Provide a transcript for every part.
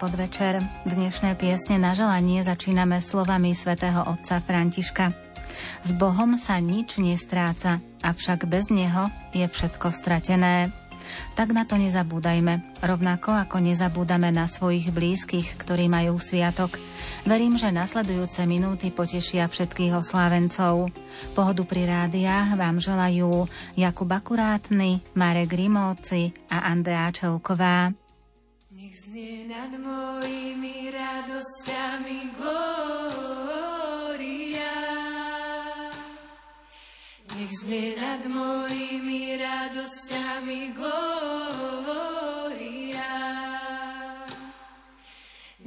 Podvečer. Dnešné piesne na želanie začíname slovami svätého otca Františka. S Bohom sa nič nestráca, avšak bez Neho je všetko stratené. Tak na to nezabúdajme, rovnako ako nezabúdame na svojich blízkych, ktorí majú sviatok. Verím, že nasledujúce minúty potešia všetkých oslávencov. Pohodu pri rádiách vám želajú Jakub Akurátny, Marek Rimóci a Andrea Čelková znie nad mojimi radosťami gloria. Nech znie nad mojimi radosťami gloria.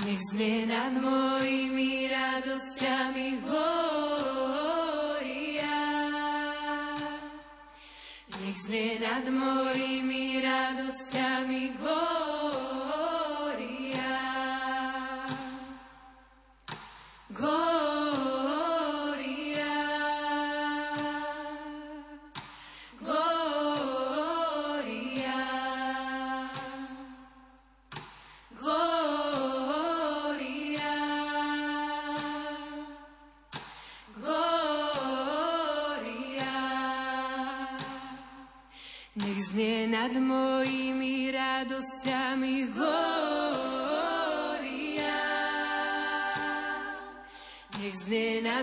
Nech znie nad mojimi radosťami gloria. Nech znie nad mojimi radosťami gloria.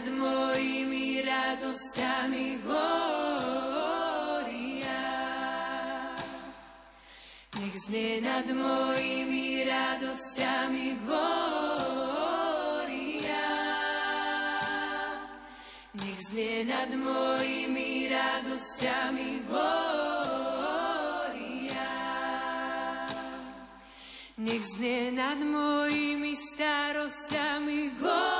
Nad mojimi radosťami gloria. Nech znie nad mojimi radosťami gloria. Nech znie nad mojimi radosťami gloria. Nech znie nad mojimi starosťami gloria.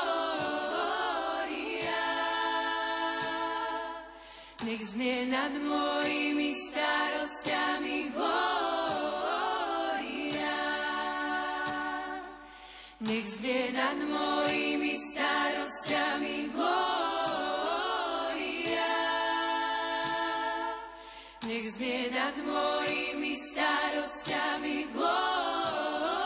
Nad mojimi starosťami gloria. Nech znie nad mojimi starosťami gloria. Nech znie nad mojimi starosťami gloria.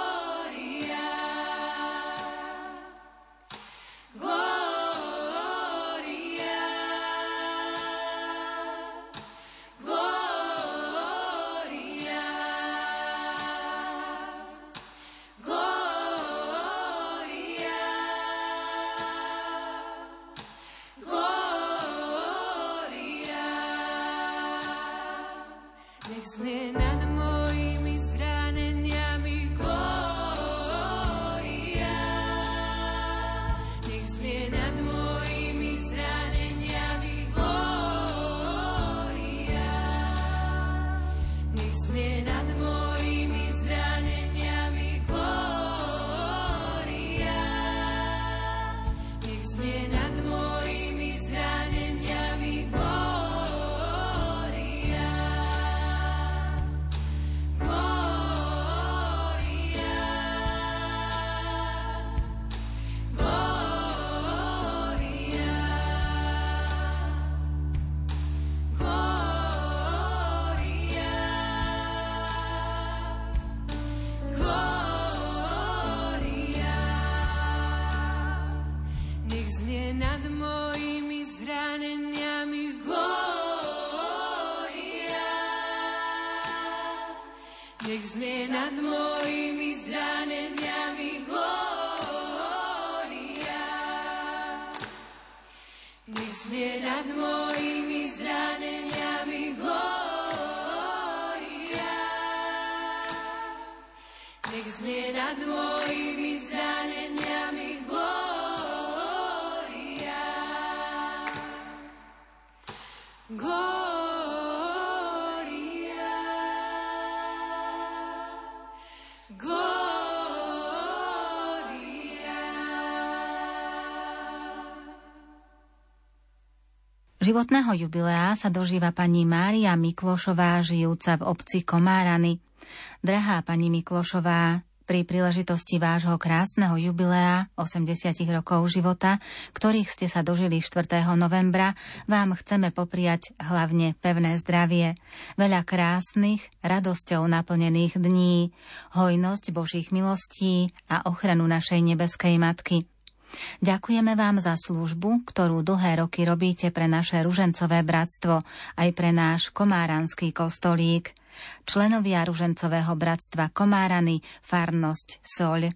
Životného jubilea sa dožíva pani Mária Miklošová, žijúca v obci Komárany. Drahá pani Miklošová, Pri príležitosti vášho krásneho jubilea 80 rokov života, ktorých ste sa dožili 4. novembra, vám chceme popriať hlavne pevné zdravie, veľa krásnych, radosťou naplnených dní, hojnosť Božích milostí a ochranu našej nebeskej Matky. Ďakujeme vám za službu, ktorú dlhé roky robíte pre naše ružencové bratstvo, aj pre náš komáranský kostolík – členovia Ružencového bratstva Komárany, Farnosť Soľ.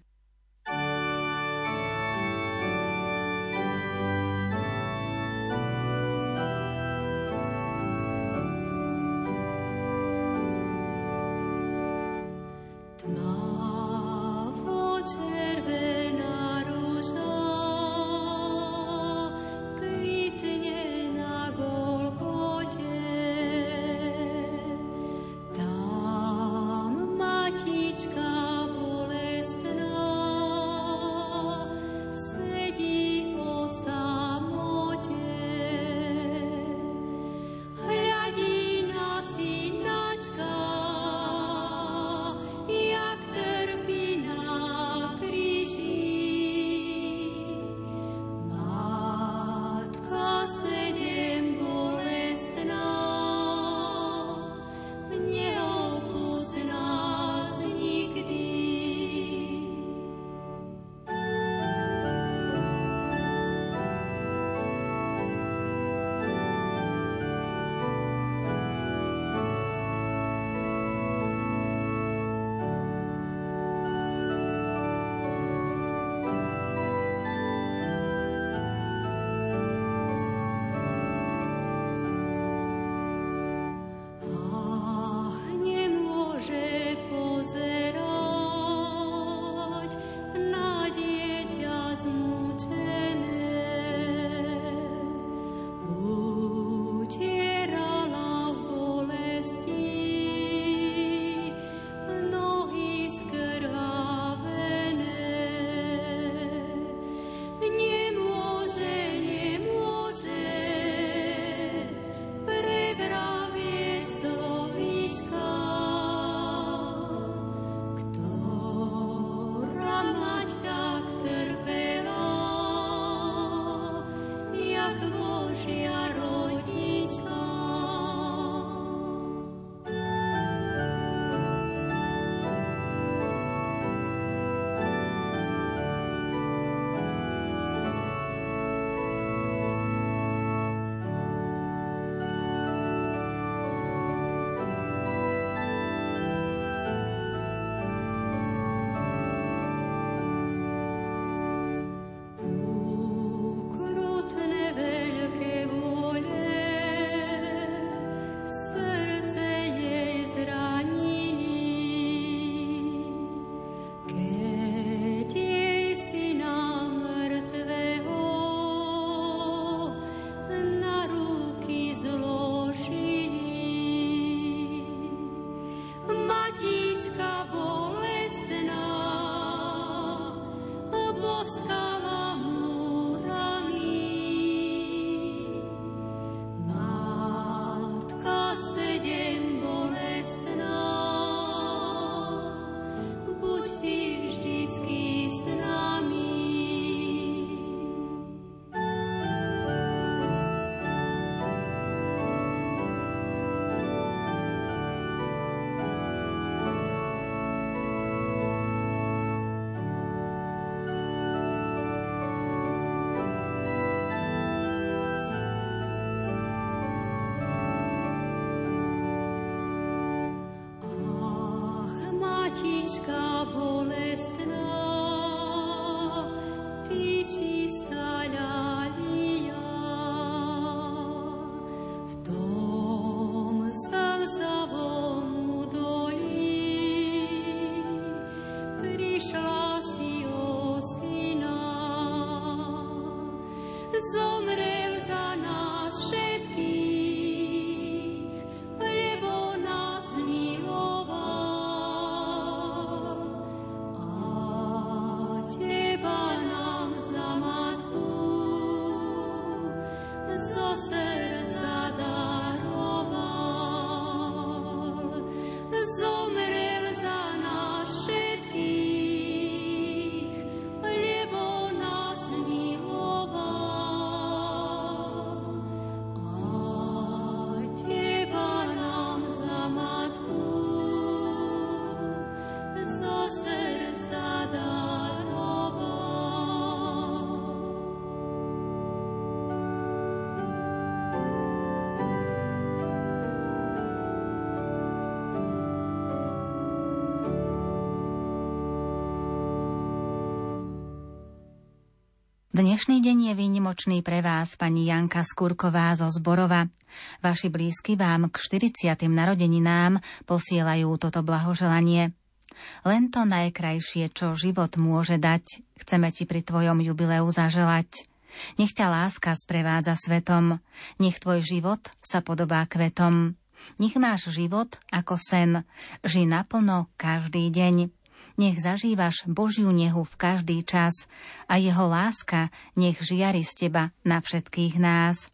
Dnešný deň je výnimočný pre vás, pani Janka Skúrková zo Zborova. Vaši blízky vám k 40. narodeninám posielajú toto blahoželanie. Len to najkrajšie, čo život môže dať, chceme ti pri tvojom jubileu zaželať. Nech ťa láska sprevádza svetom, nech tvoj život sa podobá kvetom. Nech máš život ako sen, ži naplno každý deň. Nech zažívaš Božiu nehu v každý čas a jeho láska nech žiari z teba na všetkých nás.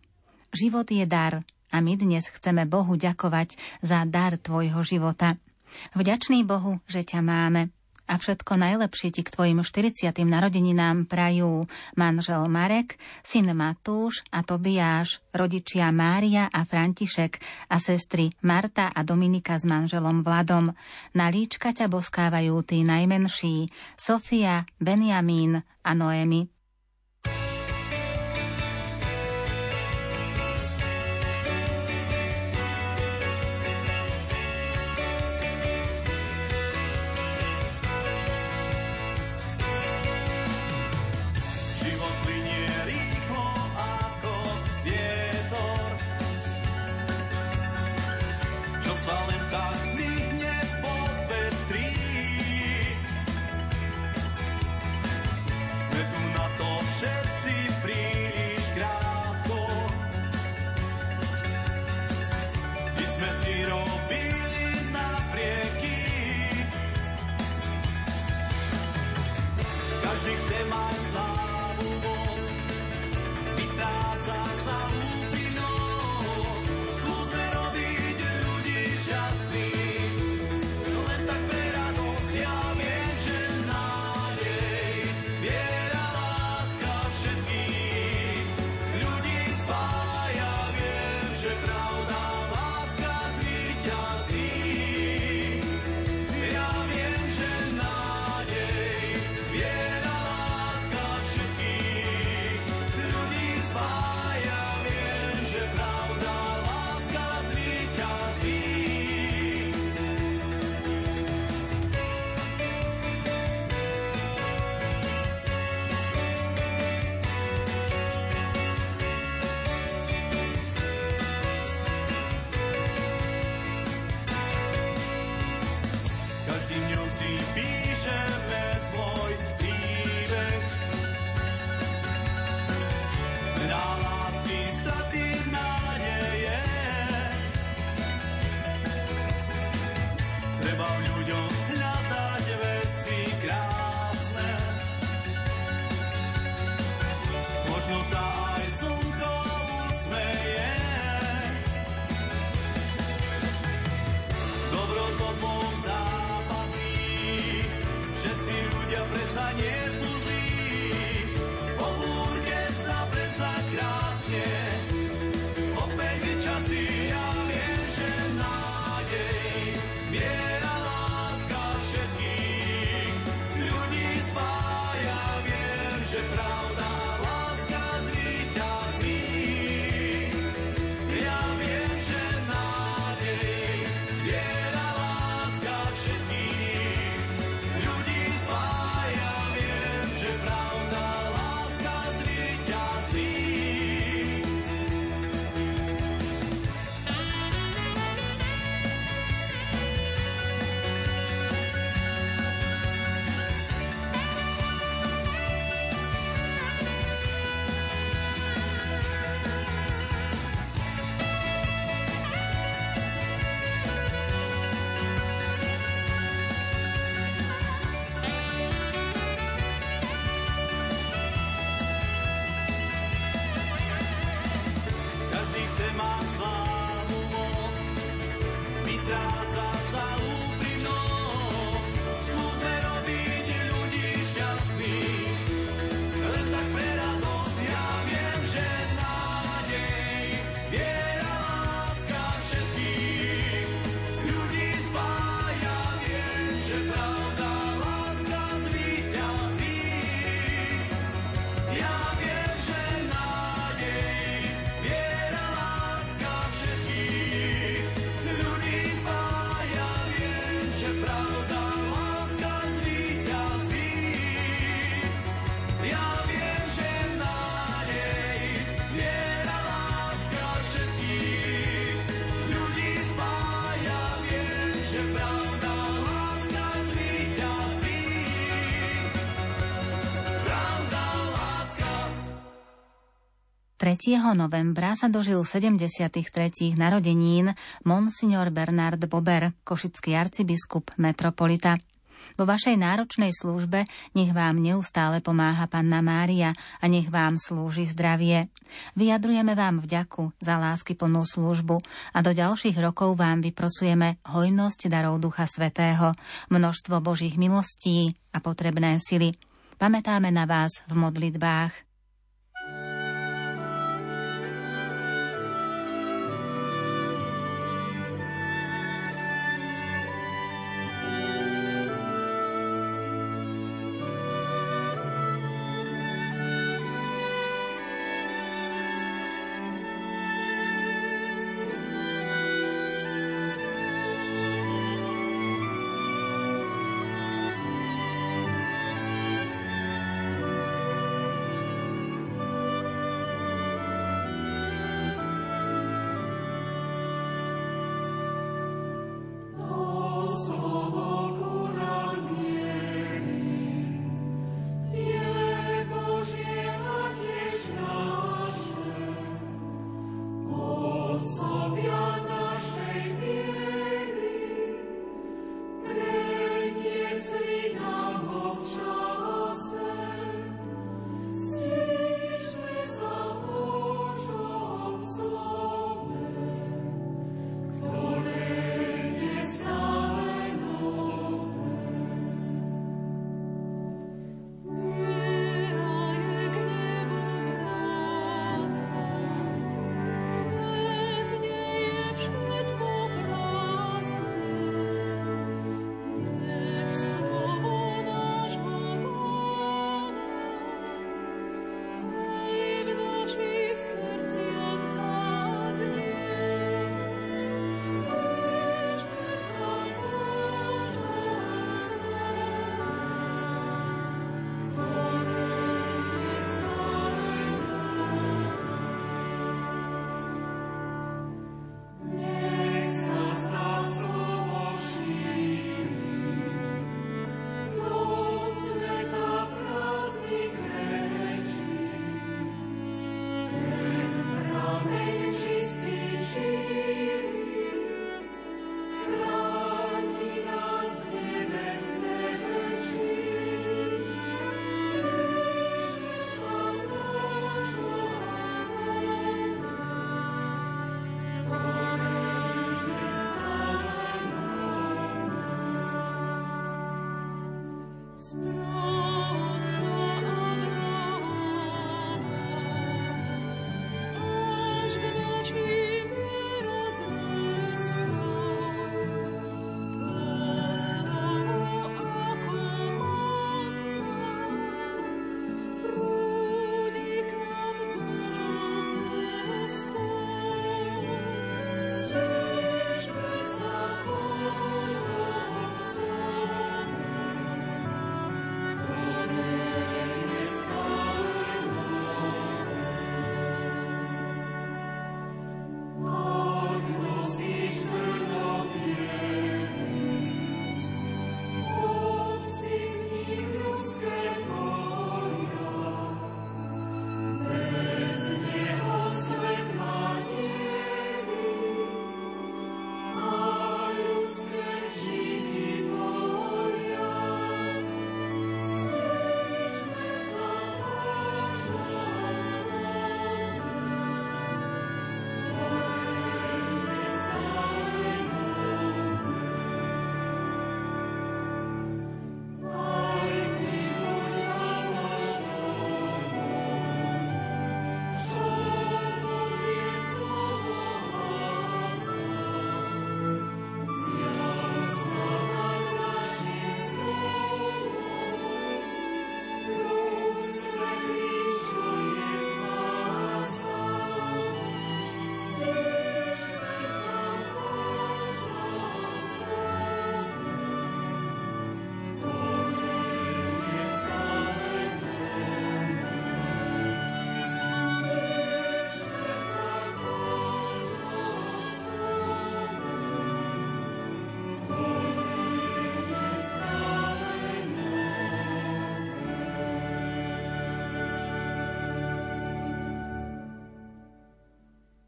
Život je dar a my dnes chceme Bohu ďakovať za dar tvojho života. Vďačný Bohu, že ťa máme a všetko najlepšie ti k tvojim 40. narodeninám prajú manžel Marek, syn Matúš a Tobiáš, rodičia Mária a František a sestry Marta a Dominika s manželom Vladom. Na líčka ťa boskávajú tí najmenší Sofia, Benjamín a Noemi. 3. novembra sa dožil 73. narodenín monsignor Bernard Bober, košický arcibiskup metropolita. Vo vašej náročnej službe nech vám neustále pomáha Panna Mária a nech vám slúži zdravie. Vyjadrujeme vám vďaku za lásky plnú službu a do ďalších rokov vám vyprosujeme hojnosť darov Ducha Svetého, množstvo Božích milostí a potrebné sily. Pamätáme na vás v modlitbách.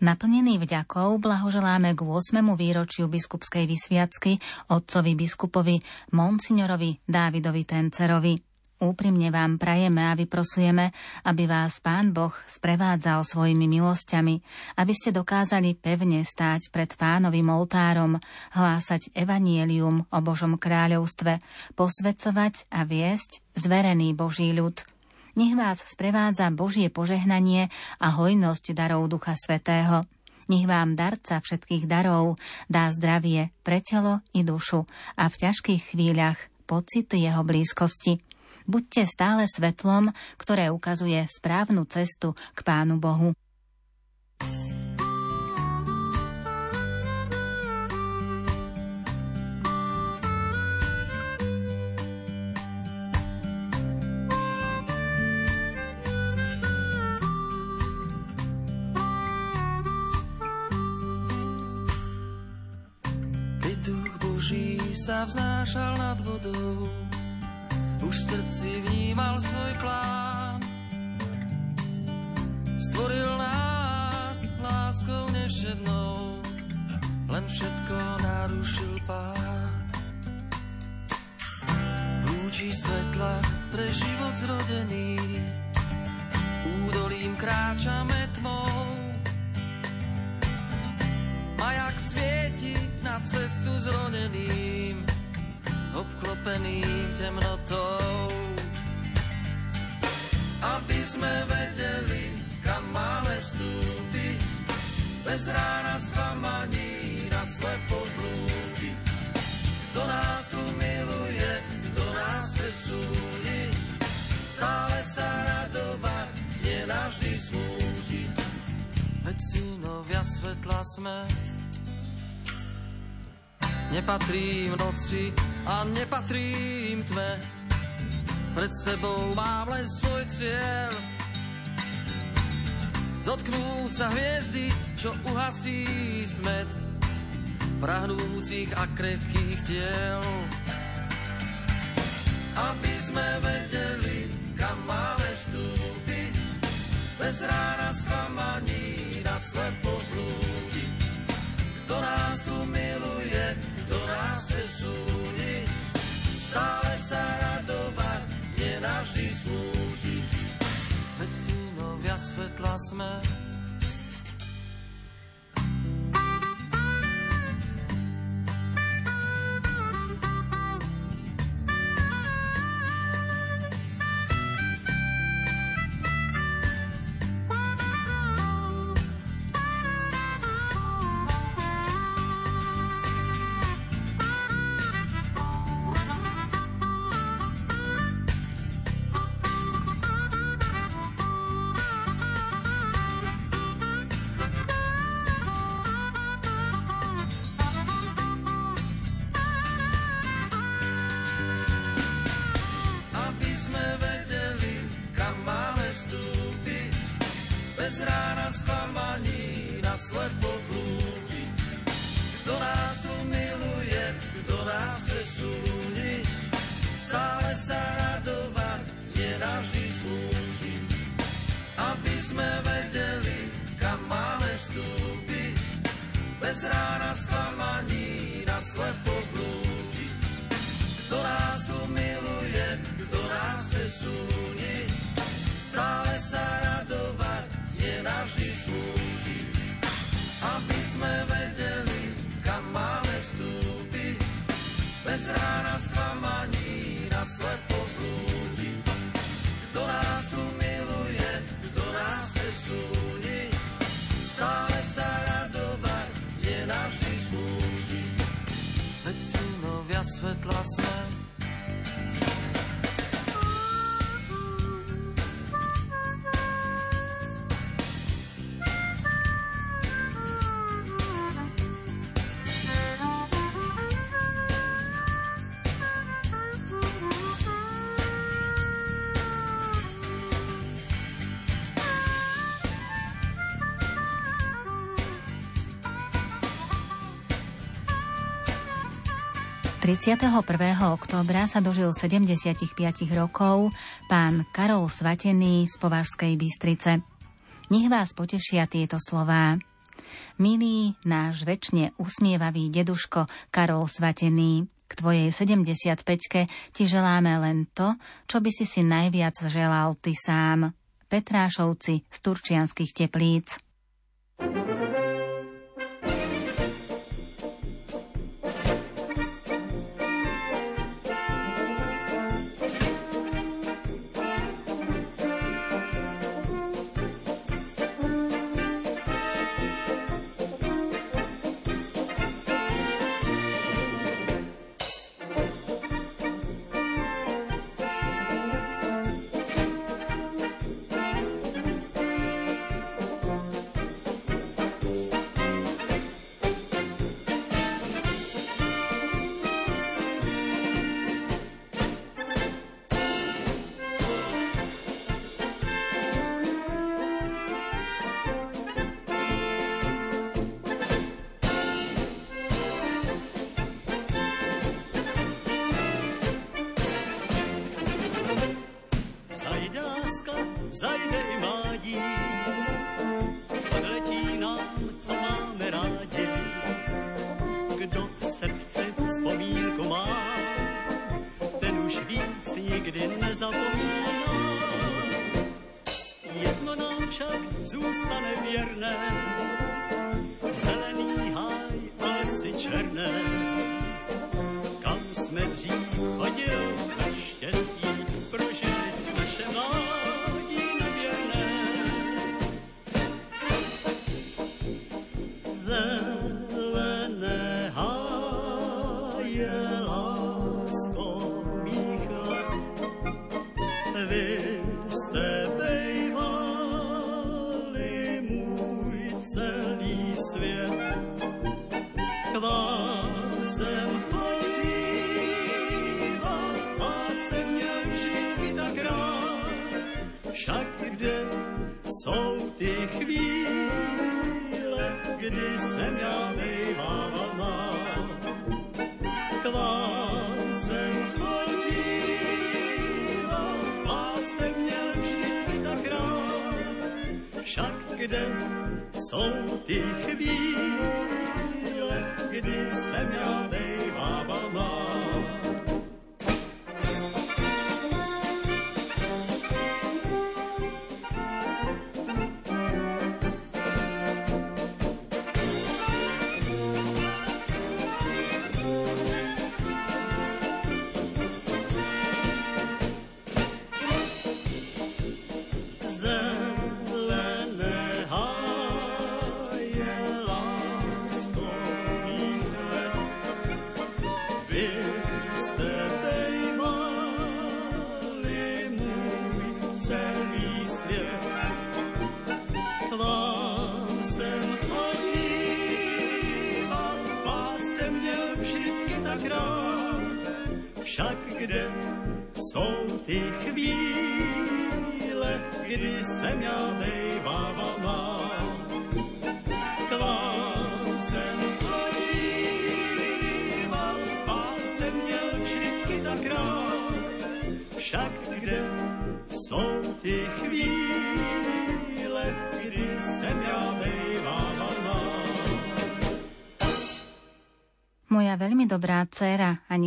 Naplnený vďakov blahoželáme k 8. výročiu biskupskej vysviacky otcovi biskupovi Monsignorovi Dávidovi Tencerovi. Úprimne vám prajeme a vyprosujeme, aby vás Pán Boh sprevádzal svojimi milosťami, aby ste dokázali pevne stáť pred pánovým oltárom, hlásať evanielium o Božom kráľovstve, posvedcovať a viesť zverený Boží ľud. Nech vás sprevádza Božie požehnanie a hojnosť darov Ducha Svetého. Nech vám darca všetkých darov dá zdravie pre telo i dušu a v ťažkých chvíľach pocity jeho blízkosti. Buďte stále svetlom, ktoré ukazuje správnu cestu k Pánu Bohu. Sa vznášal nad vodou už v srdci vnímal svoj plán. Stvoril nás láskou nevšednou, len všetko narušil pád. Lúči svetla pre život zrodený, údolím kráčame tmou. Majak svieti na cestu zroneným, obklopený temnotou. Aby sme vedeli, kam máme vstúpiť, bez rána sklamaní na slepo blúdi. Kto nás tu miluje, kto nás chce súdiť, stále sa radovať, nenavždy smútiť. Veď synovia svetla sme, Nepatrím noci a nepatrím tme. Pred sebou mám len svoj cieľ. Dotknúť sa hviezdy, čo uhasí smet prahnúcich a krehkých tiel. Aby sme vedeli, kam máme vstúpiť, bez rána sklamaní na slepo blúdiť. Kto nás tu miluje, stále sa radovať, nenavždy smútiť. Veď synovia svetla sme, ...31. októbra sa dožil 75 rokov pán Karol Svatený z Považskej Bystrice. Nech vás potešia tieto slová. Milý náš väčšine usmievavý deduško Karol Svatený, k tvojej 75-ke ti želáme len to, čo by si si najviac želal ty sám. Petrášovci z Turčianských teplíc. Veľmi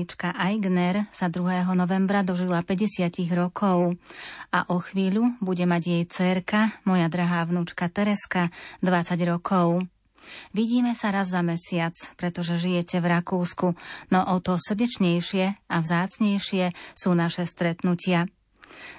Anička Aigner sa 2. novembra dožila 50 rokov a o chvíľu bude mať jej dcérka, moja drahá vnúčka Tereska, 20 rokov. Vidíme sa raz za mesiac, pretože žijete v Rakúsku, no o to srdečnejšie a vzácnejšie sú naše stretnutia.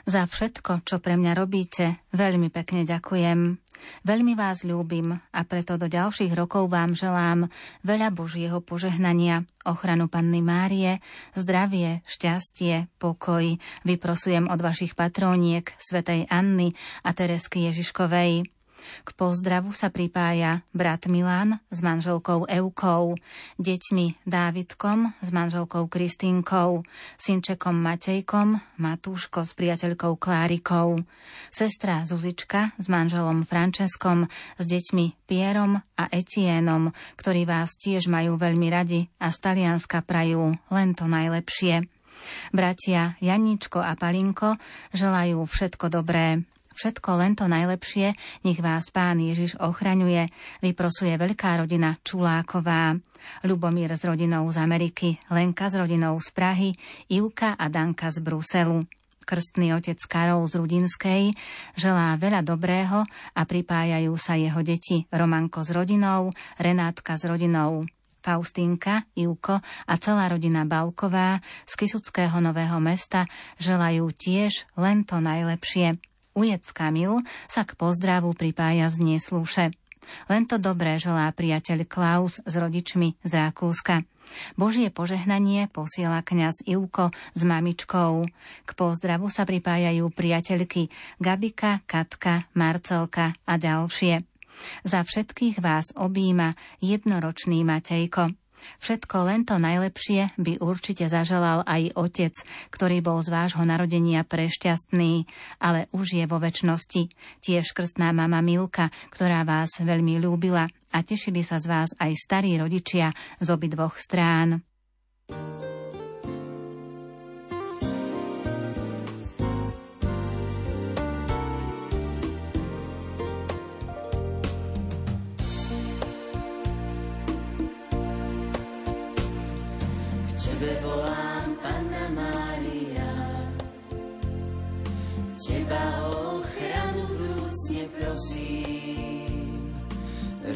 Za všetko, čo pre mňa robíte, veľmi pekne ďakujem. Veľmi vás ľúbim a preto do ďalších rokov vám želám veľa Božieho požehnania, ochranu Panny Márie, zdravie, šťastie, pokoj. Vyprosujem od vašich patróniek, svätej Anny a Teresky Ježiškovej. K pozdravu sa pripája brat Milan s manželkou Eukou, deťmi Dávidkom s manželkou Kristínkou, synčekom Matejkom, Matúško s priateľkou Klárikou, sestra Zuzička s manželom Franceskom, s deťmi Pierom a Etienom, ktorí vás tiež majú veľmi radi a z Talianska prajú len to najlepšie. Bratia Janíčko a Palinko želajú všetko dobré Všetko len to najlepšie, nech vás pán Ježiš ochraňuje, vyprosuje veľká rodina Čuláková. Ľubomír s rodinou z Ameriky, Lenka s rodinou z Prahy, Ivka a Danka z Bruselu. Krstný otec Karol z Rudinskej želá veľa dobrého a pripájajú sa jeho deti Romanko s rodinou, Renátka s rodinou, Faustínka, Ivko a celá rodina Balková z Kisuckého Nového mesta želajú tiež len to najlepšie. Ujec Kamil sa k pozdravu pripája z Nieslúše. Len to dobré želá priateľ Klaus s rodičmi z Rakúska. Božie požehnanie posiela kňaz Ivko s mamičkou. K pozdravu sa pripájajú priateľky Gabika, Katka, Marcelka a ďalšie. Za všetkých vás objíma jednoročný Matejko. Všetko len to najlepšie by určite zaželal aj otec, ktorý bol z vášho narodenia prešťastný, ale už je vo väčšnosti. Tiež krstná mama Milka, ktorá vás veľmi ľúbila a tešili sa z vás aj starí rodičia z obidvoch strán. thank you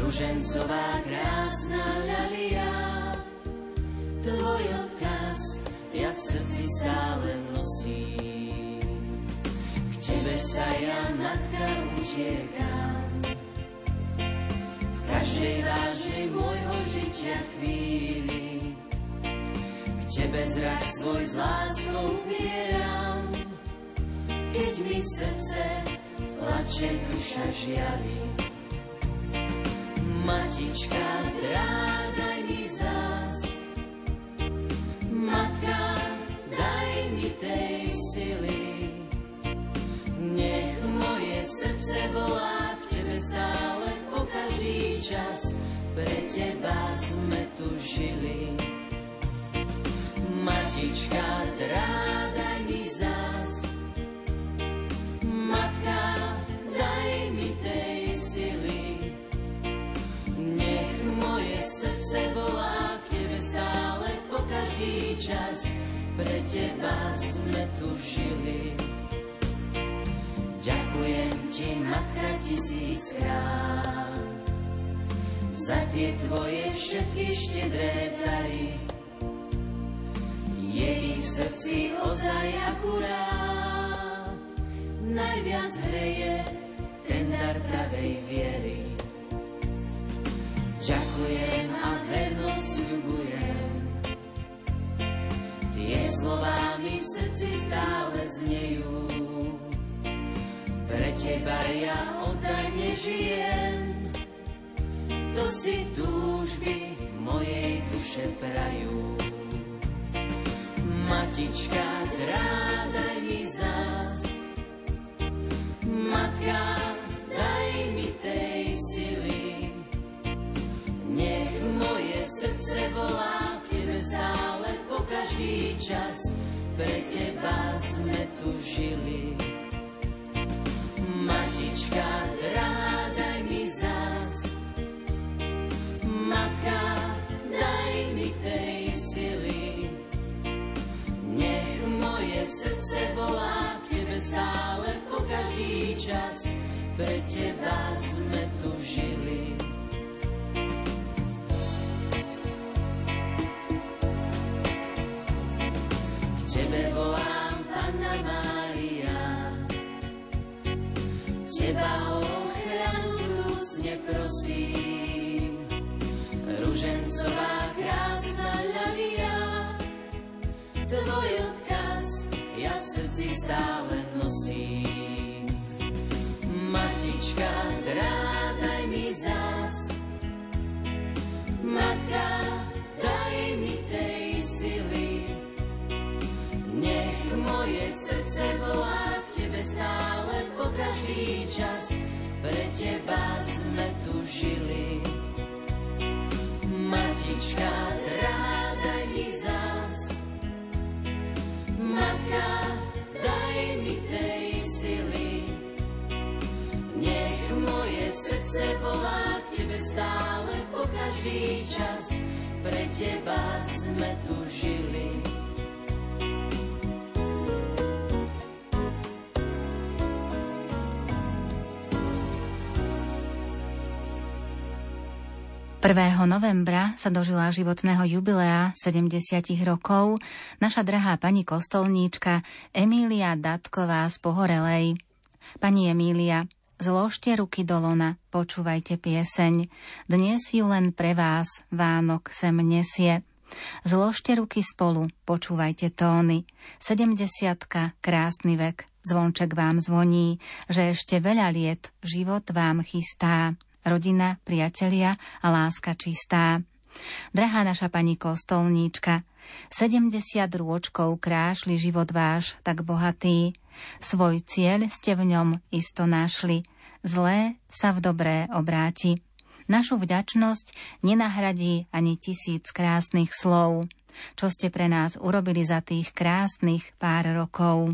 Ružencová krásna ľalia, tvoj odkaz ja v srdci stále nosím. K tebe sa ja, matka, utiekam, v každej vážnej môjho žitia chvíli Tebe zrak svoj s láskou upieram, keď mi srdce plače duša žiali. Matička, drádaj mi zás, matka, daj mi tej sily. Nech moje srdce volá k Tebe stále po čas, pre Teba sme tu žili. Matička, drádaj sme tu žili. Ďakujem Ti, Matka, tisíckrát za tie Tvoje všetky štedré dary je ich v srdci ozaj akurát. Najviac hreje teba ja oddajne žijem. To si túžby mojej duše prajú. Matička, drádaj mi zás. Matka, daj mi tej sily. Nech moje srdce volá k Tebe stále po každý čas. Pre Teba sme tu žili. 1. novembra sa dožila životného jubilea 70 rokov naša drahá pani kostolníčka Emília Datková z Pohorelej. Pani Emília, zložte ruky do lona, počúvajte pieseň. Dnes ju len pre vás Vánok sem nesie. Zložte ruky spolu, počúvajte tóny. 70 krásny vek, zvonček vám zvoní, že ešte veľa liet život vám chystá. Rodina, priatelia a láska čistá. Drahá naša pani kostolníčka, 70 rôčkov krášli život váš tak bohatý, Svoj cieľ ste v ňom isto našli. Zlé sa v dobré obráti. Našu vďačnosť nenahradí ani tisíc krásnych slov, čo ste pre nás urobili za tých krásnych pár rokov.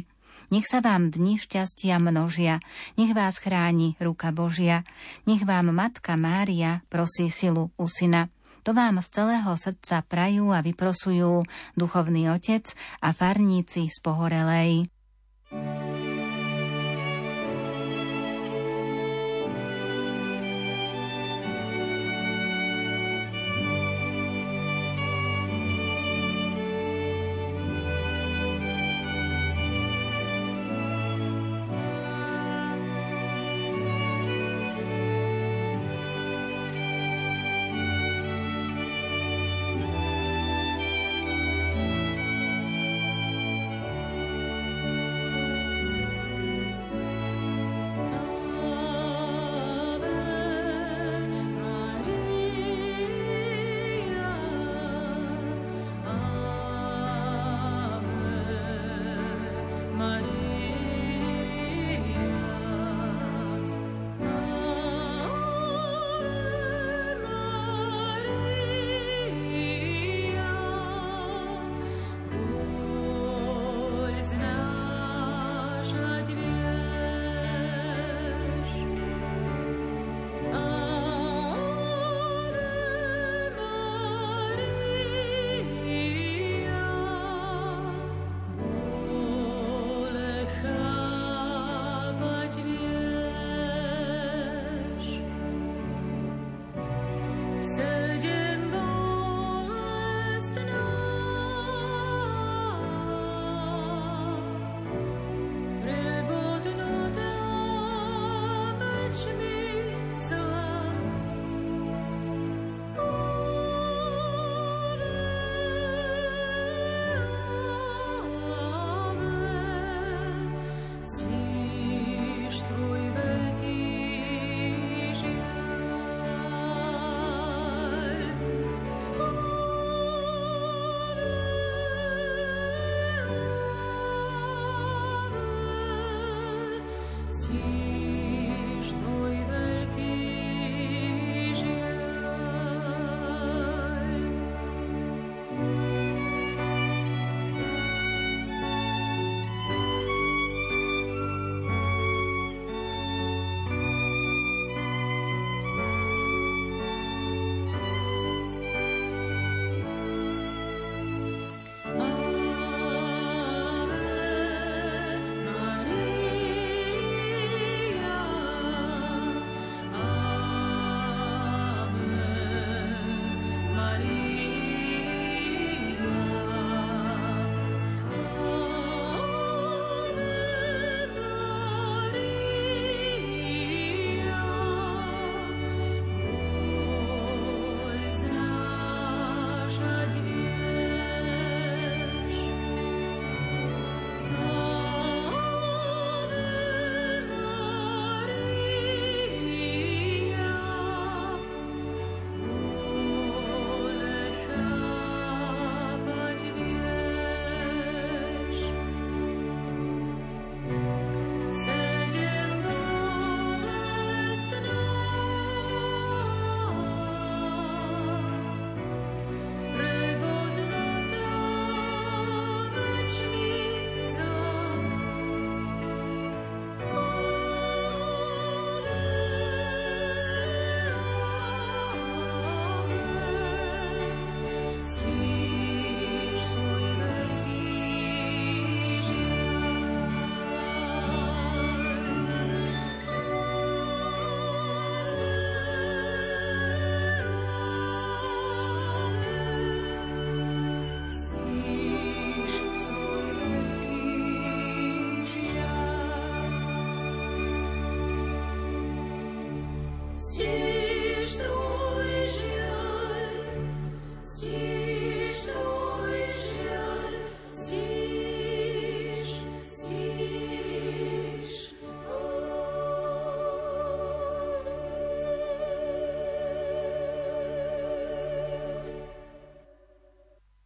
Nech sa vám dni šťastia množia, nech vás chráni ruka Božia, nech vám Matka Mária prosí silu u syna. To vám z celého srdca prajú a vyprosujú duchovný otec a farníci z Pohorelej. touch me.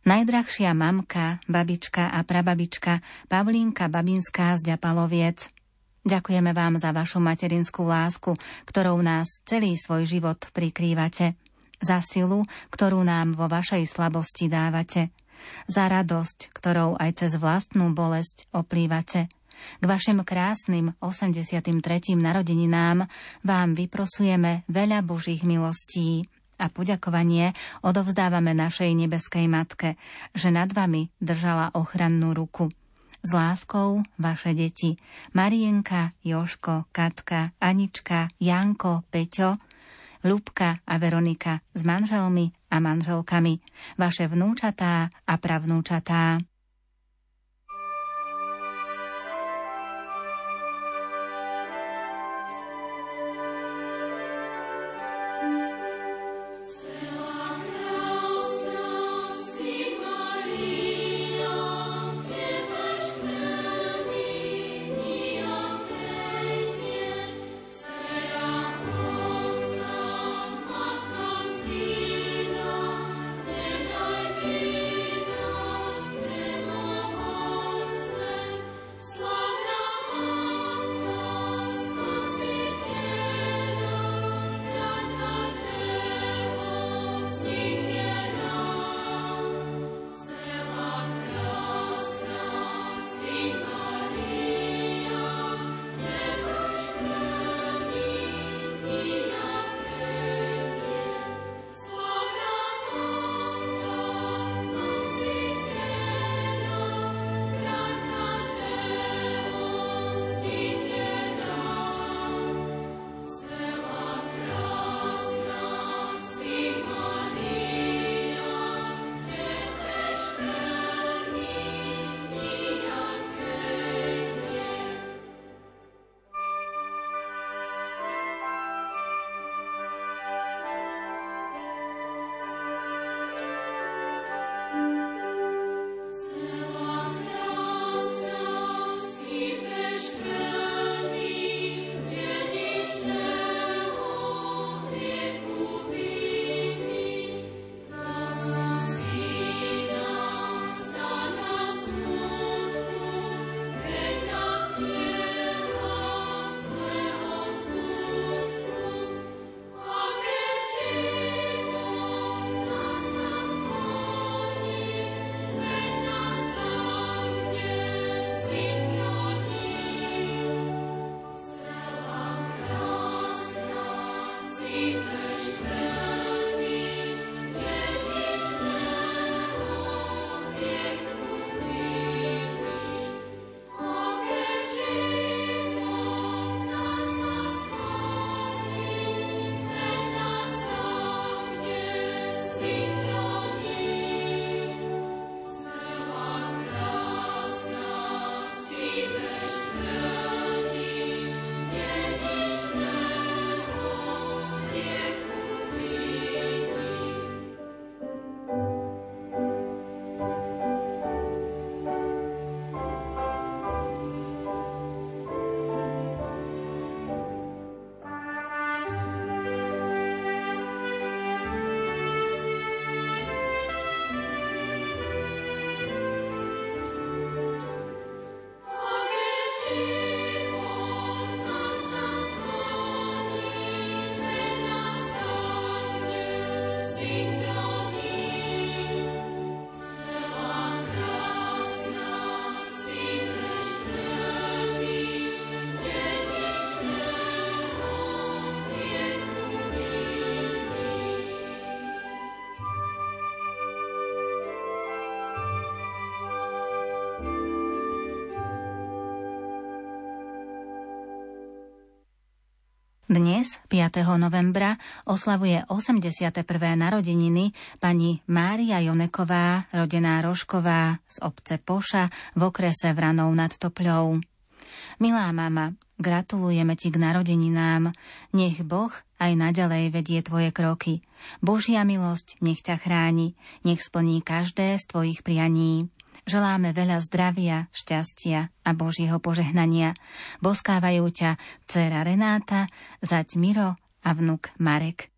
Najdrahšia mamka, babička a prababička Pavlínka Babinská z Ďapaloviec. Ďakujeme vám za vašu materinskú lásku, ktorou nás celý svoj život prikrývate. Za silu, ktorú nám vo vašej slabosti dávate. Za radosť, ktorou aj cez vlastnú bolesť oplývate. K vašim krásnym 83. narodeninám vám vyprosujeme veľa Božích milostí a poďakovanie odovzdávame našej nebeskej Matke, že nad vami držala ochrannú ruku. S láskou vaše deti Marienka, Joško, Katka, Anička, Janko, Peťo, Ľubka a Veronika s manželmi a manželkami, vaše vnúčatá a pravnúčatá. Dnes, 5. novembra, oslavuje 81. narodeniny pani Mária Joneková, rodená Rošková z obce Poša v okrese Vranov nad Topľou. Milá mama, gratulujeme ti k narodeninám. Nech Boh aj naďalej vedie tvoje kroky. Božia milosť nech ťa chráni, nech splní každé z tvojich prianí. Želáme veľa zdravia, šťastia a Božieho požehnania. Boskávajú ťa dcera Renáta, zať Miro a vnuk Marek.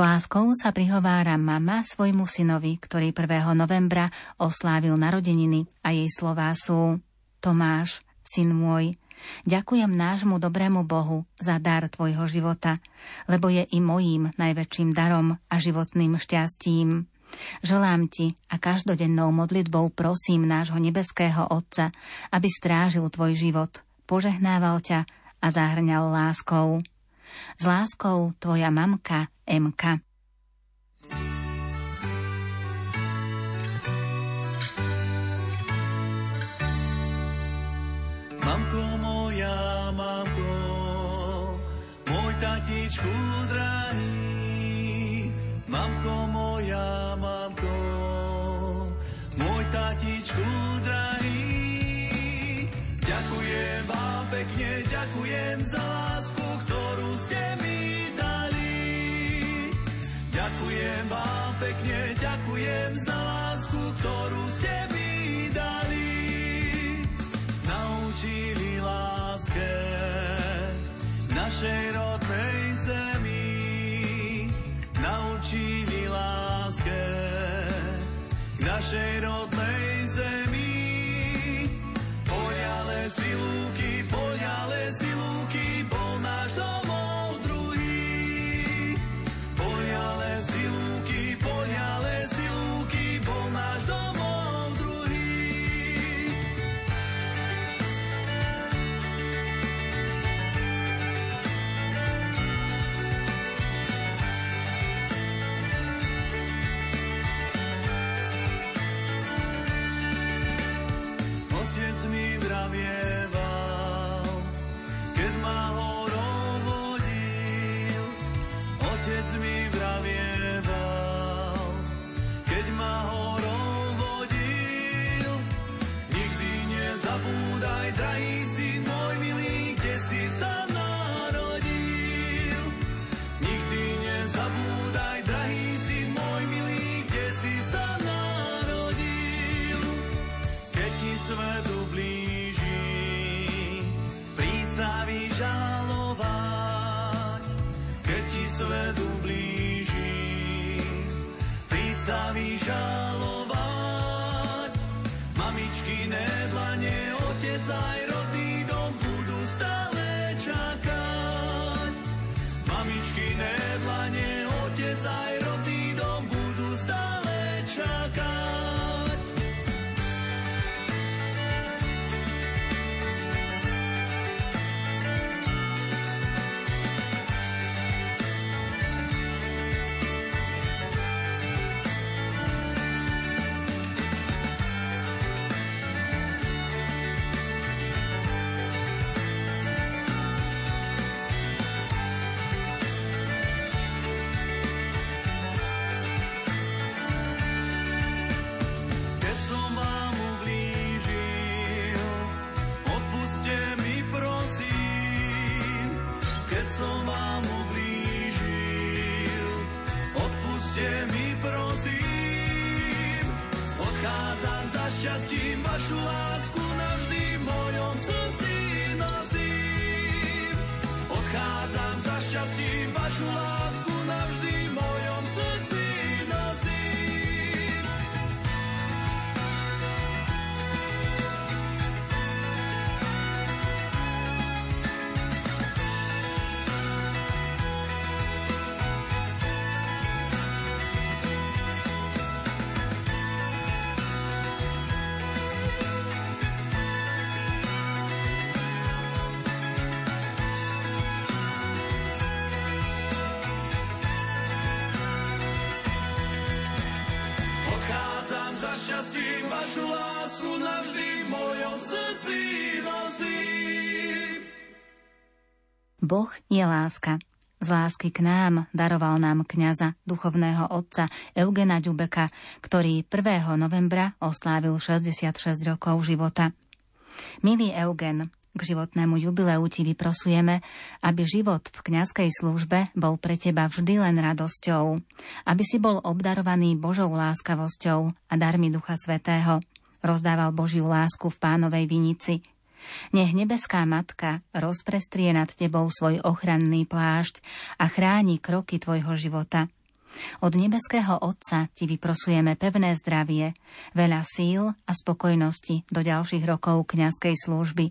Láskou sa prihovára mama svojmu synovi, ktorý 1. novembra oslávil narodeniny a jej slová sú Tomáš, syn môj, ďakujem nášmu dobrému Bohu za dar tvojho života, lebo je i mojím najväčším darom a životným šťastím. Želám ti a každodennou modlitbou prosím nášho nebeského Otca, aby strážil tvoj život, požehnával ťa a zahrňal láskou. S láskou tvoja mamka MK. Mamko našej Boh je láska. Z lásky k nám daroval nám kňaza, duchovného otca Eugena Ďubeka, ktorý 1. novembra oslávil 66 rokov života. Milý Eugen, k životnému jubileu ti vyprosujeme, aby život v kňazskej službe bol pre teba vždy len radosťou, aby si bol obdarovaný Božou láskavosťou a darmi Ducha Svetého, rozdával Božiu lásku v pánovej vinici. Nech nebeská matka rozprestrie nad tebou svoj ochranný plášť a chráni kroky tvojho života. Od nebeského Otca ti vyprosujeme pevné zdravie, veľa síl a spokojnosti do ďalších rokov kňazskej služby.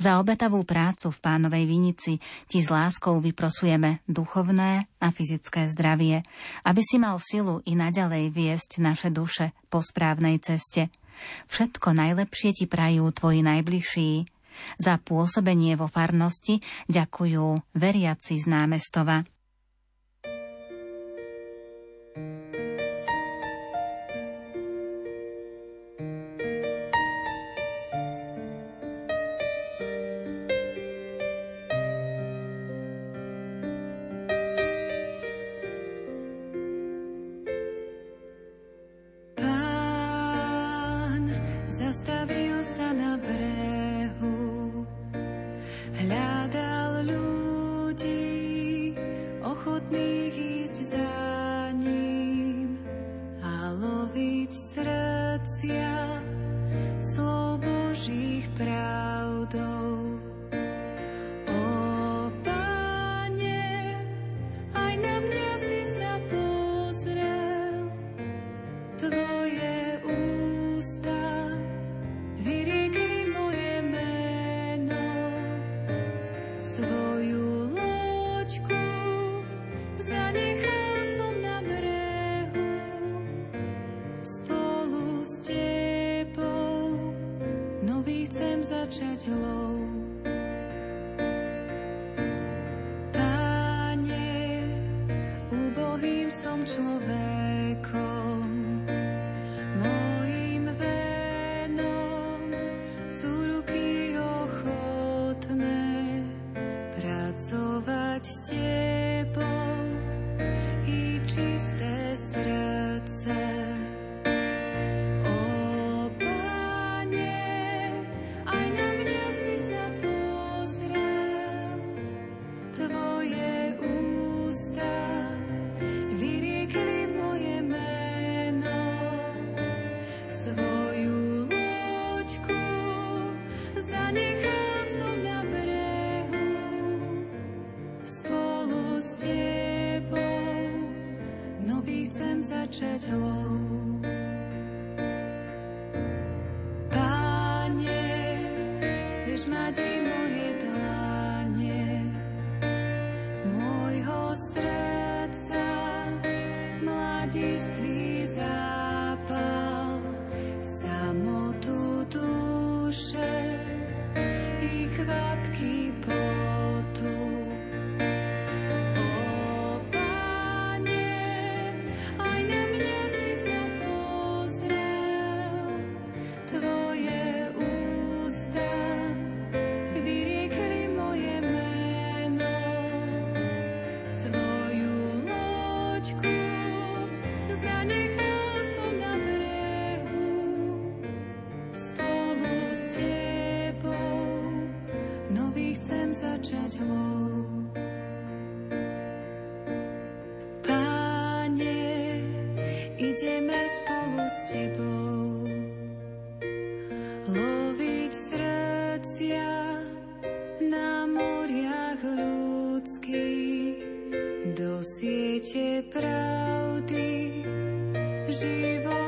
Za obetavú prácu v pánovej vinici ti s láskou vyprosujeme duchovné a fyzické zdravie, aby si mal silu i naďalej viesť naše duše po správnej ceste. Všetko najlepšie ti prajú tvoji najbližší. Za pôsobenie vo farnosti ďakujú veriaci z námestova. Prianie nech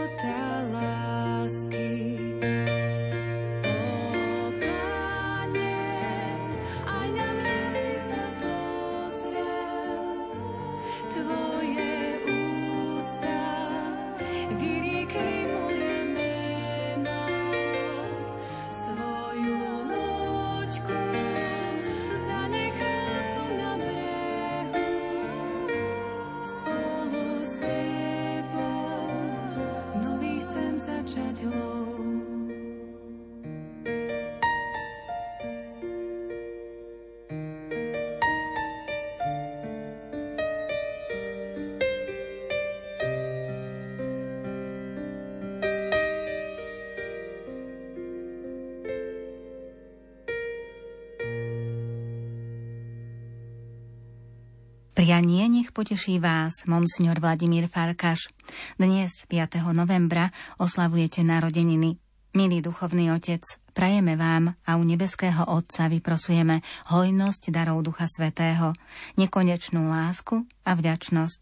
poteší vás, monsignor Vladimír Farkaš. Dnes, 5. novembra, oslavujete narodeniny. Milý duchovný otec, prajeme vám a u nebeského Otca vyprosujeme hojnosť darov Ducha Svetého, nekonečnú lásku a vďačnosť.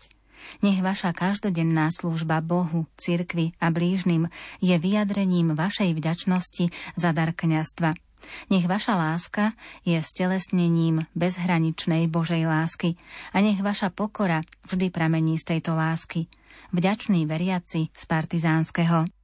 Nech vaša každodenná služba Bohu, cirkvi a blížnym je vyjadrením vašej vďačnosti za dar kniastva. Nech vaša láska je stelesnením bezhraničnej Božej lásky a nech vaša pokora vždy pramení z tejto lásky. Vďačný veriaci z Partizánskeho.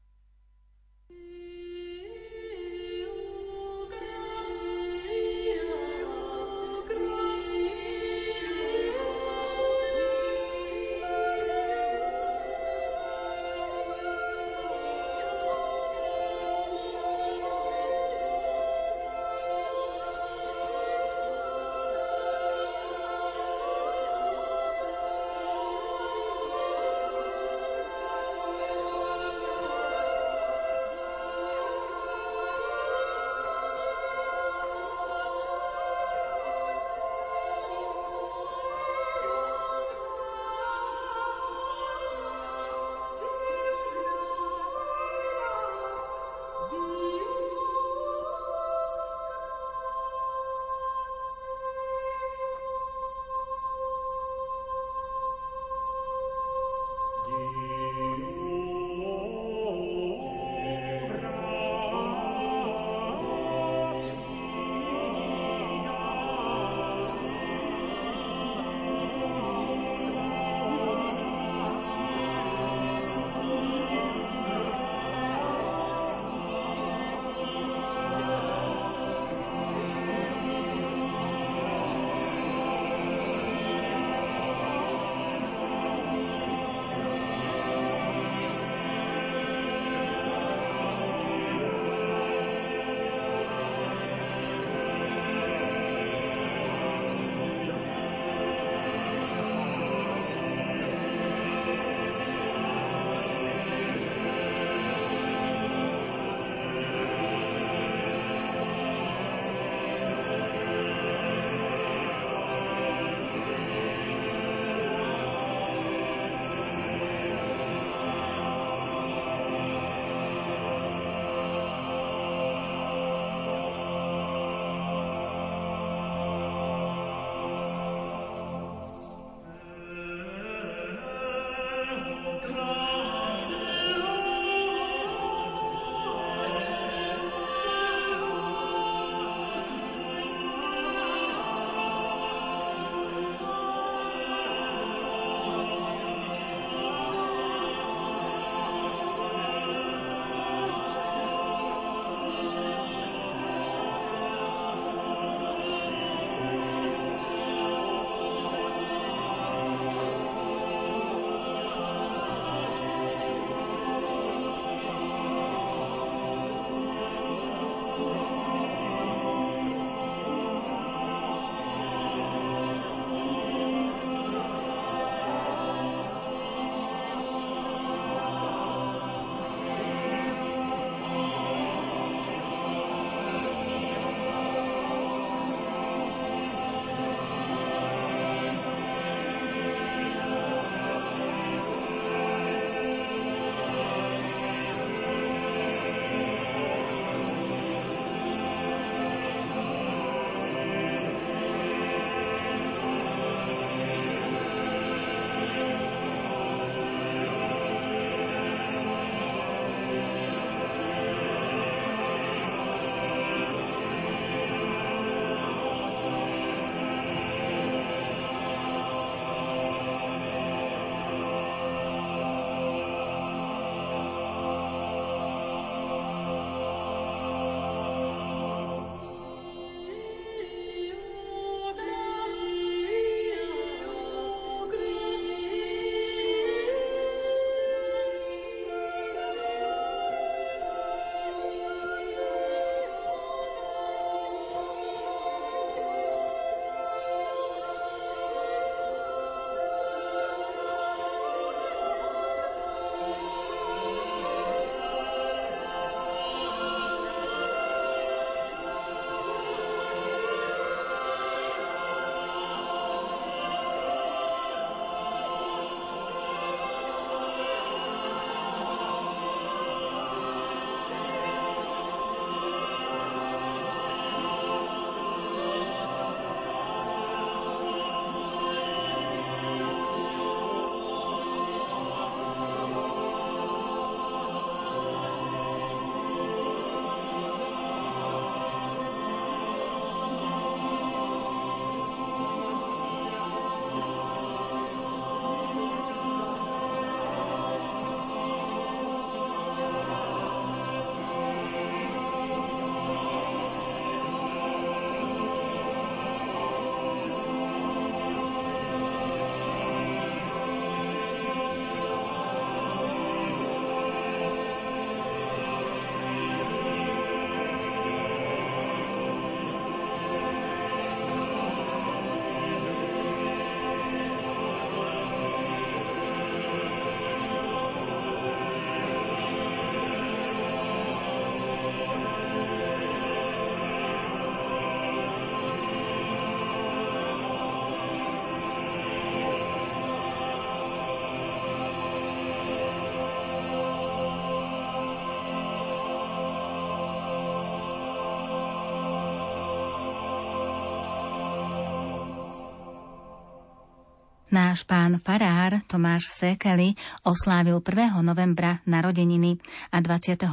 Náš pán farár Tomáš Sekeli oslávil 1. novembra narodeniny a 22.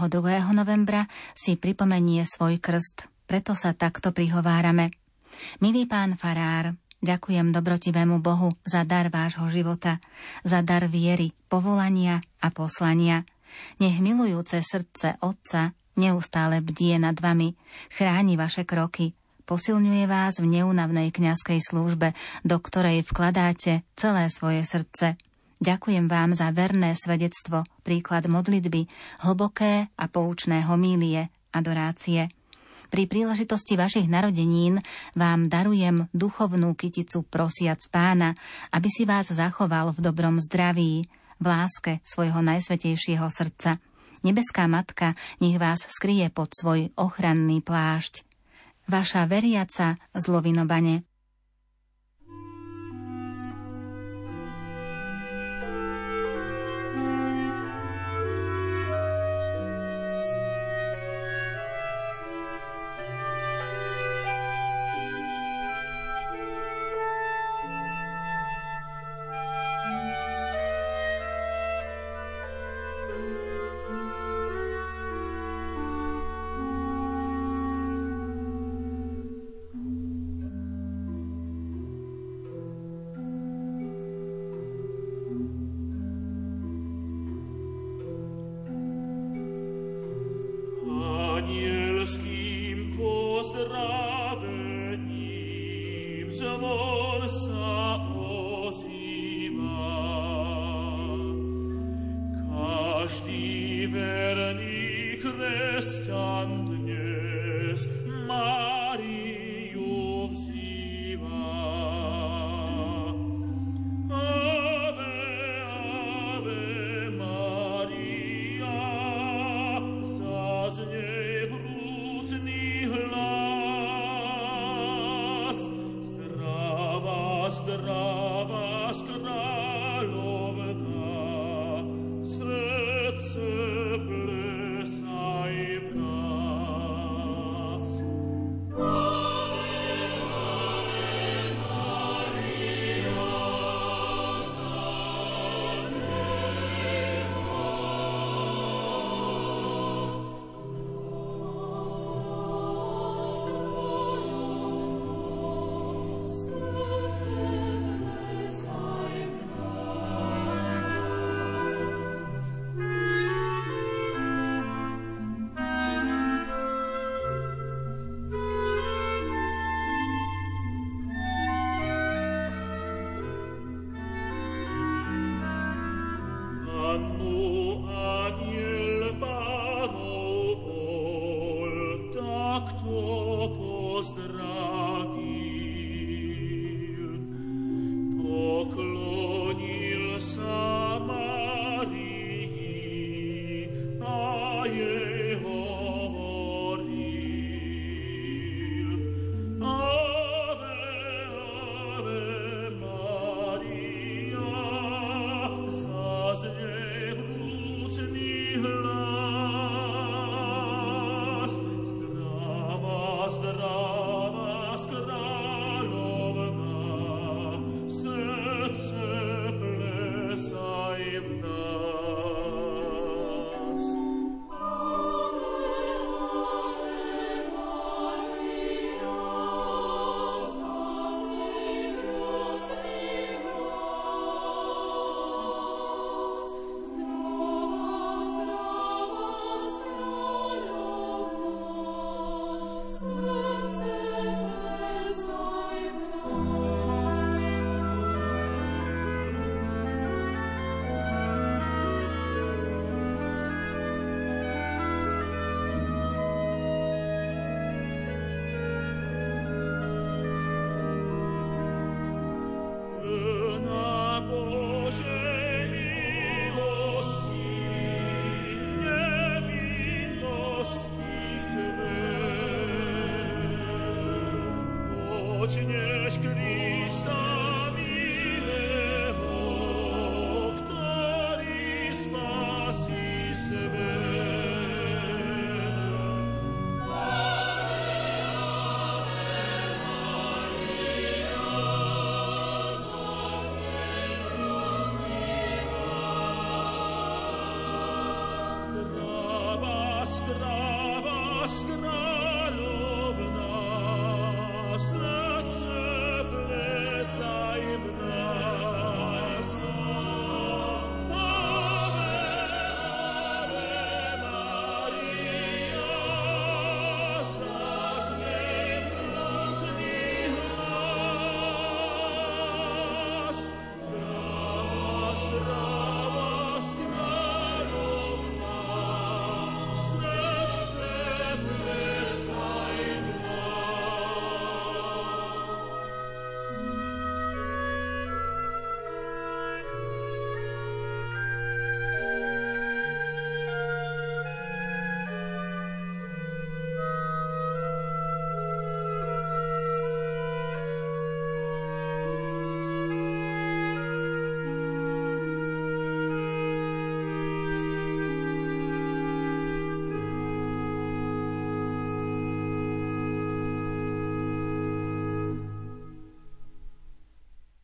novembra si pripomenie svoj krst. Preto sa takto prihovárame. Milý pán farár, ďakujem dobrotivému Bohu za dar vášho života, za dar viery, povolania a poslania. Nech milujúce srdce Otca neustále bdie nad vami, chráni vaše kroky, posilňuje vás v neunavnej kňazskej službe, do ktorej vkladáte celé svoje srdce. Ďakujem vám za verné svedectvo, príklad modlitby, hlboké a poučné homílie, adorácie. Pri príležitosti vašich narodenín vám darujem duchovnú kyticu prosiac pána, aby si vás zachoval v dobrom zdraví, v láske svojho najsvetejšieho srdca. Nebeská matka nech vás skrie pod svoj ochranný plášť vaša veriaca zlovinobane.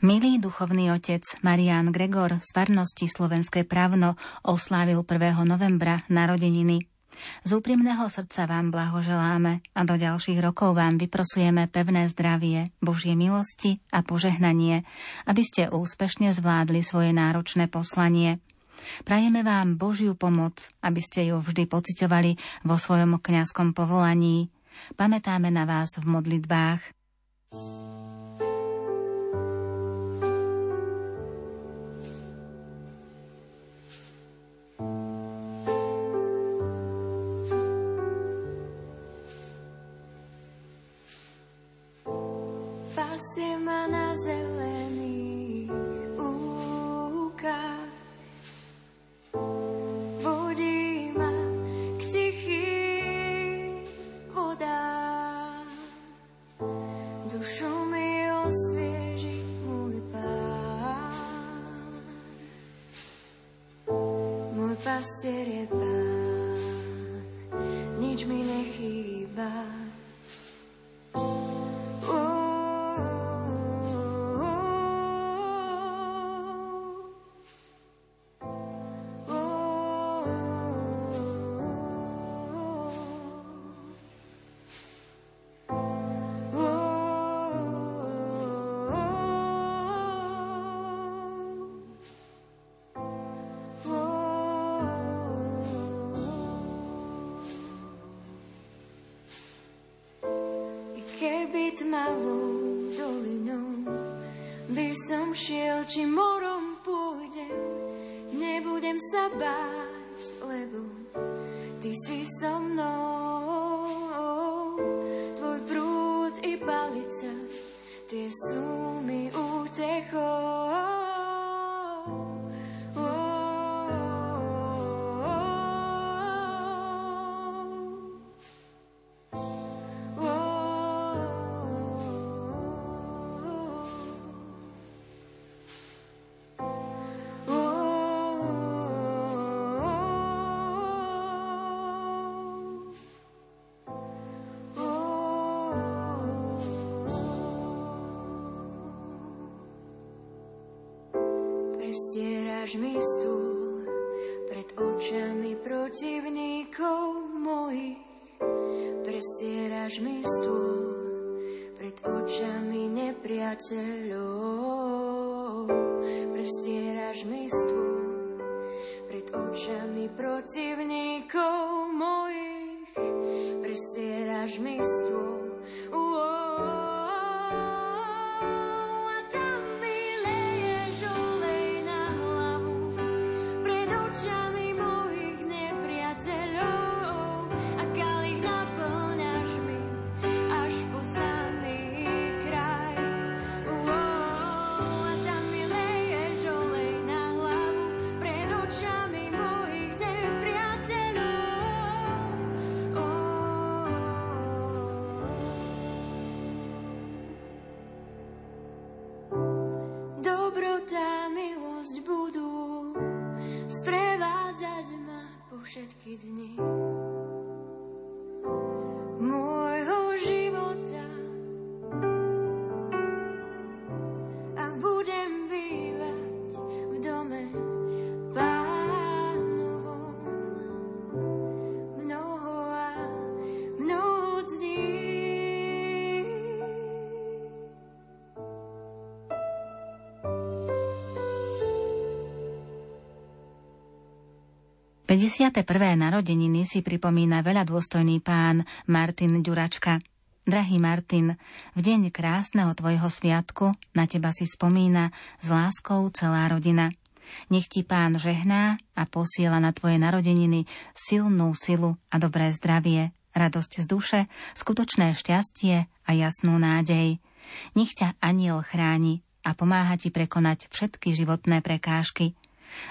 Milý duchovný otec Marián Gregor z farnosti Slovenské právno oslávil 1. novembra narodeniny. Z úprimného srdca vám blahoželáme a do ďalších rokov vám vyprosujeme pevné zdravie, Božie milosti a požehnanie, aby ste úspešne zvládli svoje náročné poslanie. Prajeme vám Božiu pomoc, aby ste ju vždy pociťovali vo svojom kňazskom povolaní. Pamätáme na vás v modlitbách. manazeu Prestieraš mi stôl pred očami protivníkov mojich. Prestieraš mi stôl pred očami nepriateľov. Všetky dni. Prvé narodeniny si pripomína veľa dôstojný pán Martin Ďuračka. Drahý Martin, v deň krásneho tvojho sviatku na teba si spomína s láskou celá rodina. Nech ti pán žehná a posiela na tvoje narodeniny silnú silu a dobré zdravie, radosť z duše, skutočné šťastie a jasnú nádej. Nech ťa aniel chráni a pomáha ti prekonať všetky životné prekážky –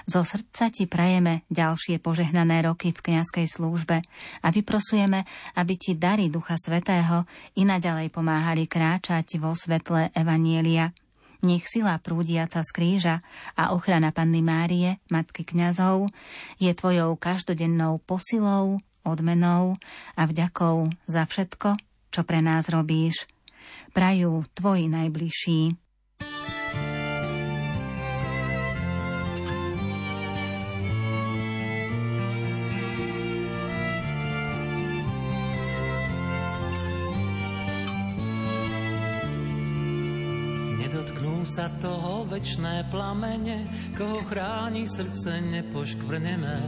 zo srdca ti prajeme ďalšie požehnané roky v kňazskej službe a vyprosujeme, aby ti dary Ducha Svetého i naďalej pomáhali kráčať vo svetle Evanielia. Nech sila prúdiaca z kríža a ochrana Panny Márie, Matky kňazov, je tvojou každodennou posilou, odmenou a vďakou za všetko, čo pre nás robíš. Prajú tvoji najbližší. Večné plamene, koho chráni srdce nepoškvrnené.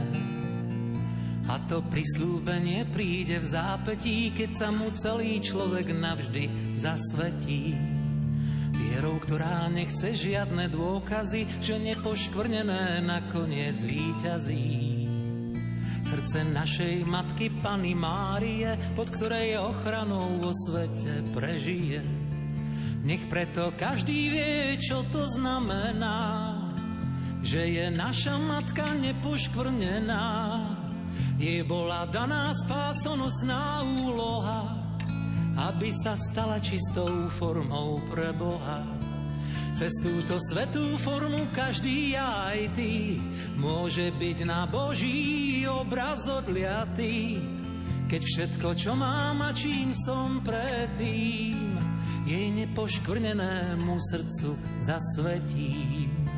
A to prislúbenie príde v zápetí, keď sa mu celý človek navždy zasvetí. Vierou, ktorá nechce žiadne dôkazy, že nepoškvrnené nakoniec víťazí. Srdce našej matky Pany Márie, pod ktorej ochranou vo svete prežije. Nech preto každý vie, čo to znamená, že je naša matka nepoškvrnená. Jej bola daná spásonosná úloha, aby sa stala čistou formou pre Boha. Cez túto svetú formu každý aj ty môže byť na Boží obraz odliatý. Keď všetko, čo mám a čím som predtým, jej nepoškvrnenému srdcu zasvetím.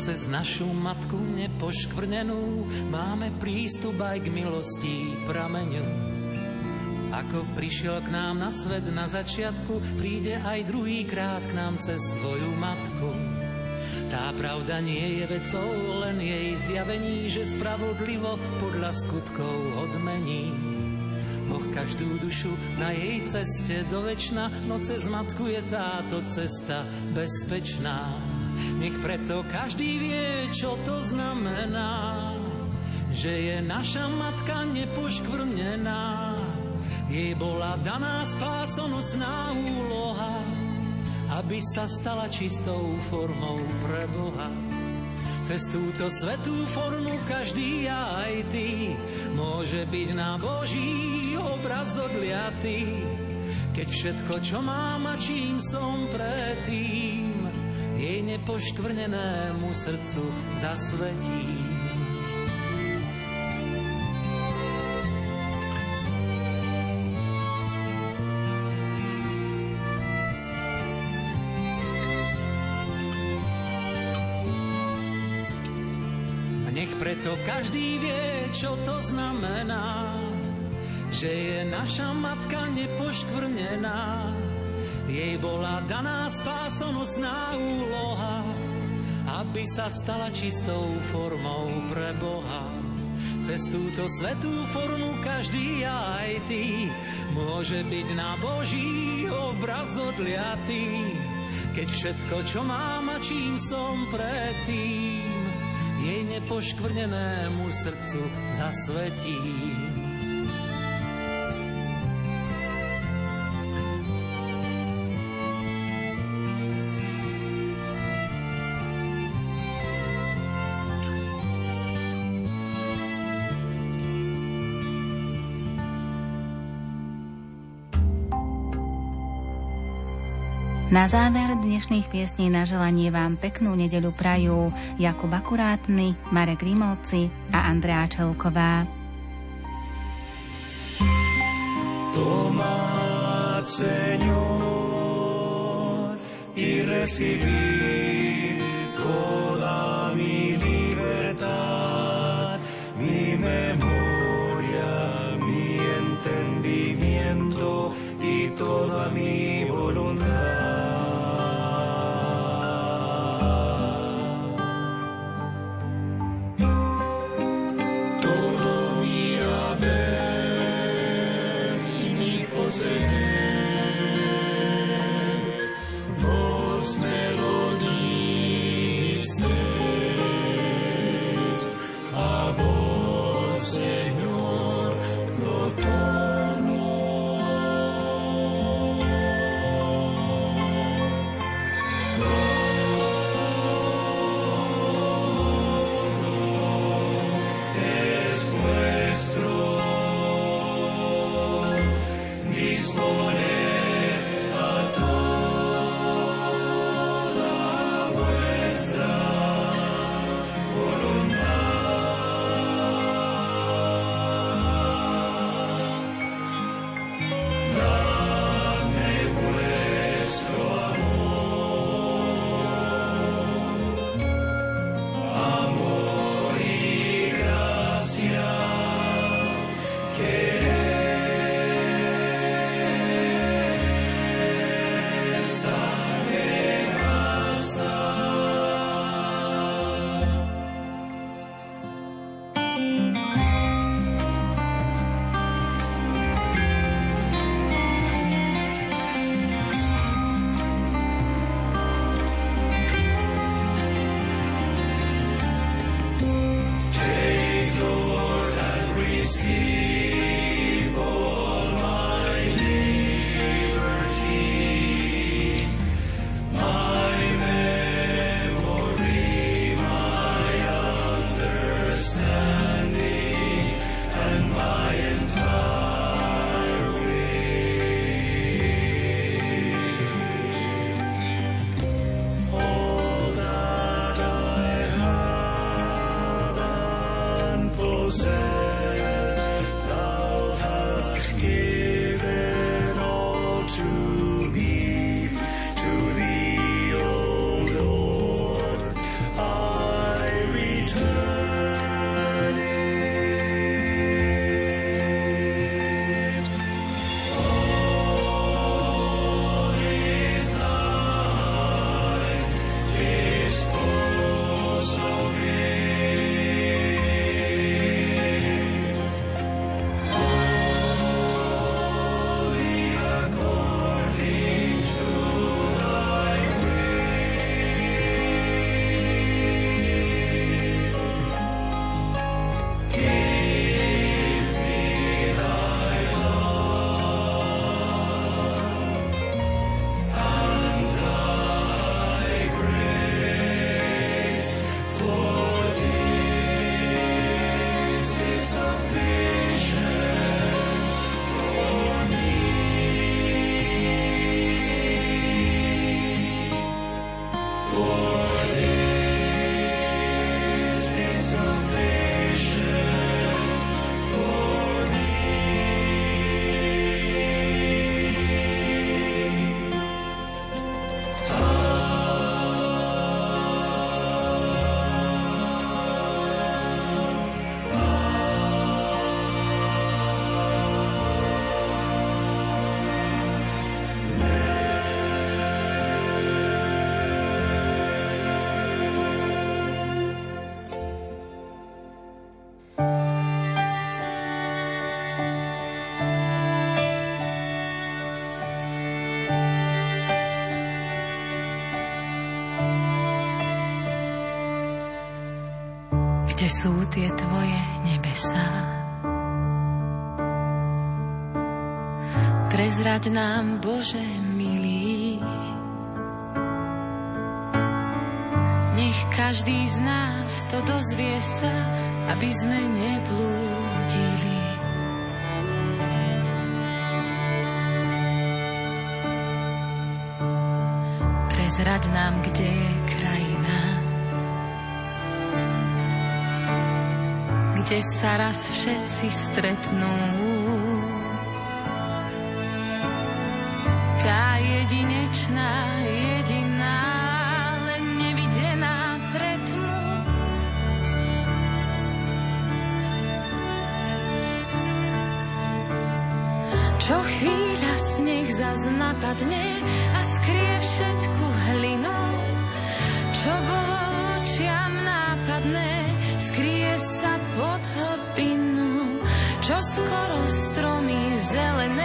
cez našu matku nepoškvrnenú máme prístup aj k milosti prameňu. Ako prišiel k nám na svet na začiatku, príde aj druhý krát k nám cez svoju matku. Tá pravda nie je vecou, len jej zjavení, že spravodlivo podľa skutkov odmení. Boh každú dušu na jej ceste do večna, no cez matku je táto cesta bezpečná. Nech preto každý vie, čo to znamená, že je naša matka nepoškvrnená. Jej bola daná spásonosná úloha, aby sa stala čistou formou pre Boha. Cez túto svetú formu každý aj ty môže byť na Boží obraz odliatý. Keď všetko, čo mám a čím som predtým, jej nepoškvrnenému srdcu zasvetí. Každý vie, čo to znamená, že je naša matka nepoškvrnená jej bola daná spásonosná úloha, aby sa stala čistou formou pre Boha. Cez túto svetú formu každý aj ty môže byť na Boží obraz odliatý. Keď všetko, čo mám a čím som predtým, jej nepoškvrnenému srdcu zasvetím. Na záver dnešných piesní na želanie vám peknú nedelu prajú Jakub Akurátny, Marek Rimovci a Andrea Čelková. Tomad, Señor, y so. Sú tie tvoje nebesá. Prezrať nám, Bože milý, nech každý z nás to dozvie sa, aby sme neblúdili. Prezrať nám, kde je kde sa raz všetci stretnú. Tá jedinečná, jediná, len nevidená pre tmu. Čo chvíľa sneh zas napadne a skrie všetku hlinu, čo bolo skoro stromy zelené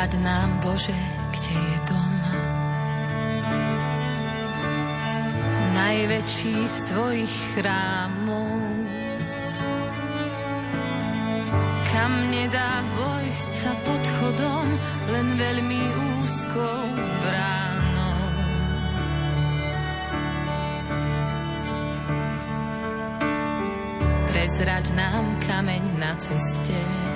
Prezrad nám, Bože, kde je dom. Najväčší z Tvojich chrámov. Kam nedá vojsť sa pod chodom, len veľmi úzkou bránou. Prezrať nám kameň na ceste,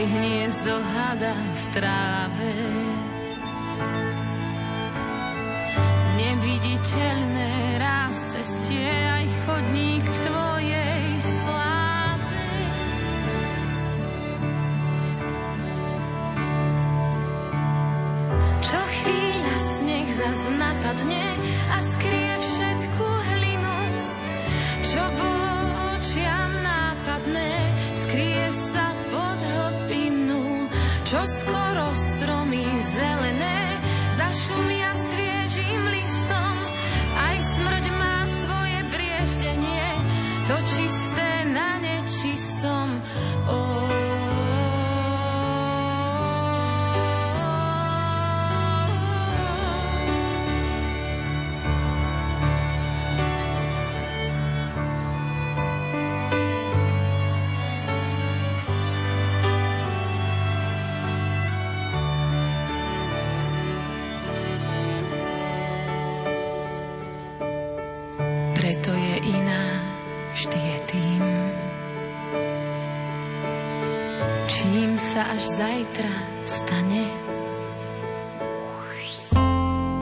aj hniezdo hada v tráve. Neviditeľné ráz cestie, aj chodník k tvojej sláve. Čo chvíľa sneh zas napadne a skrie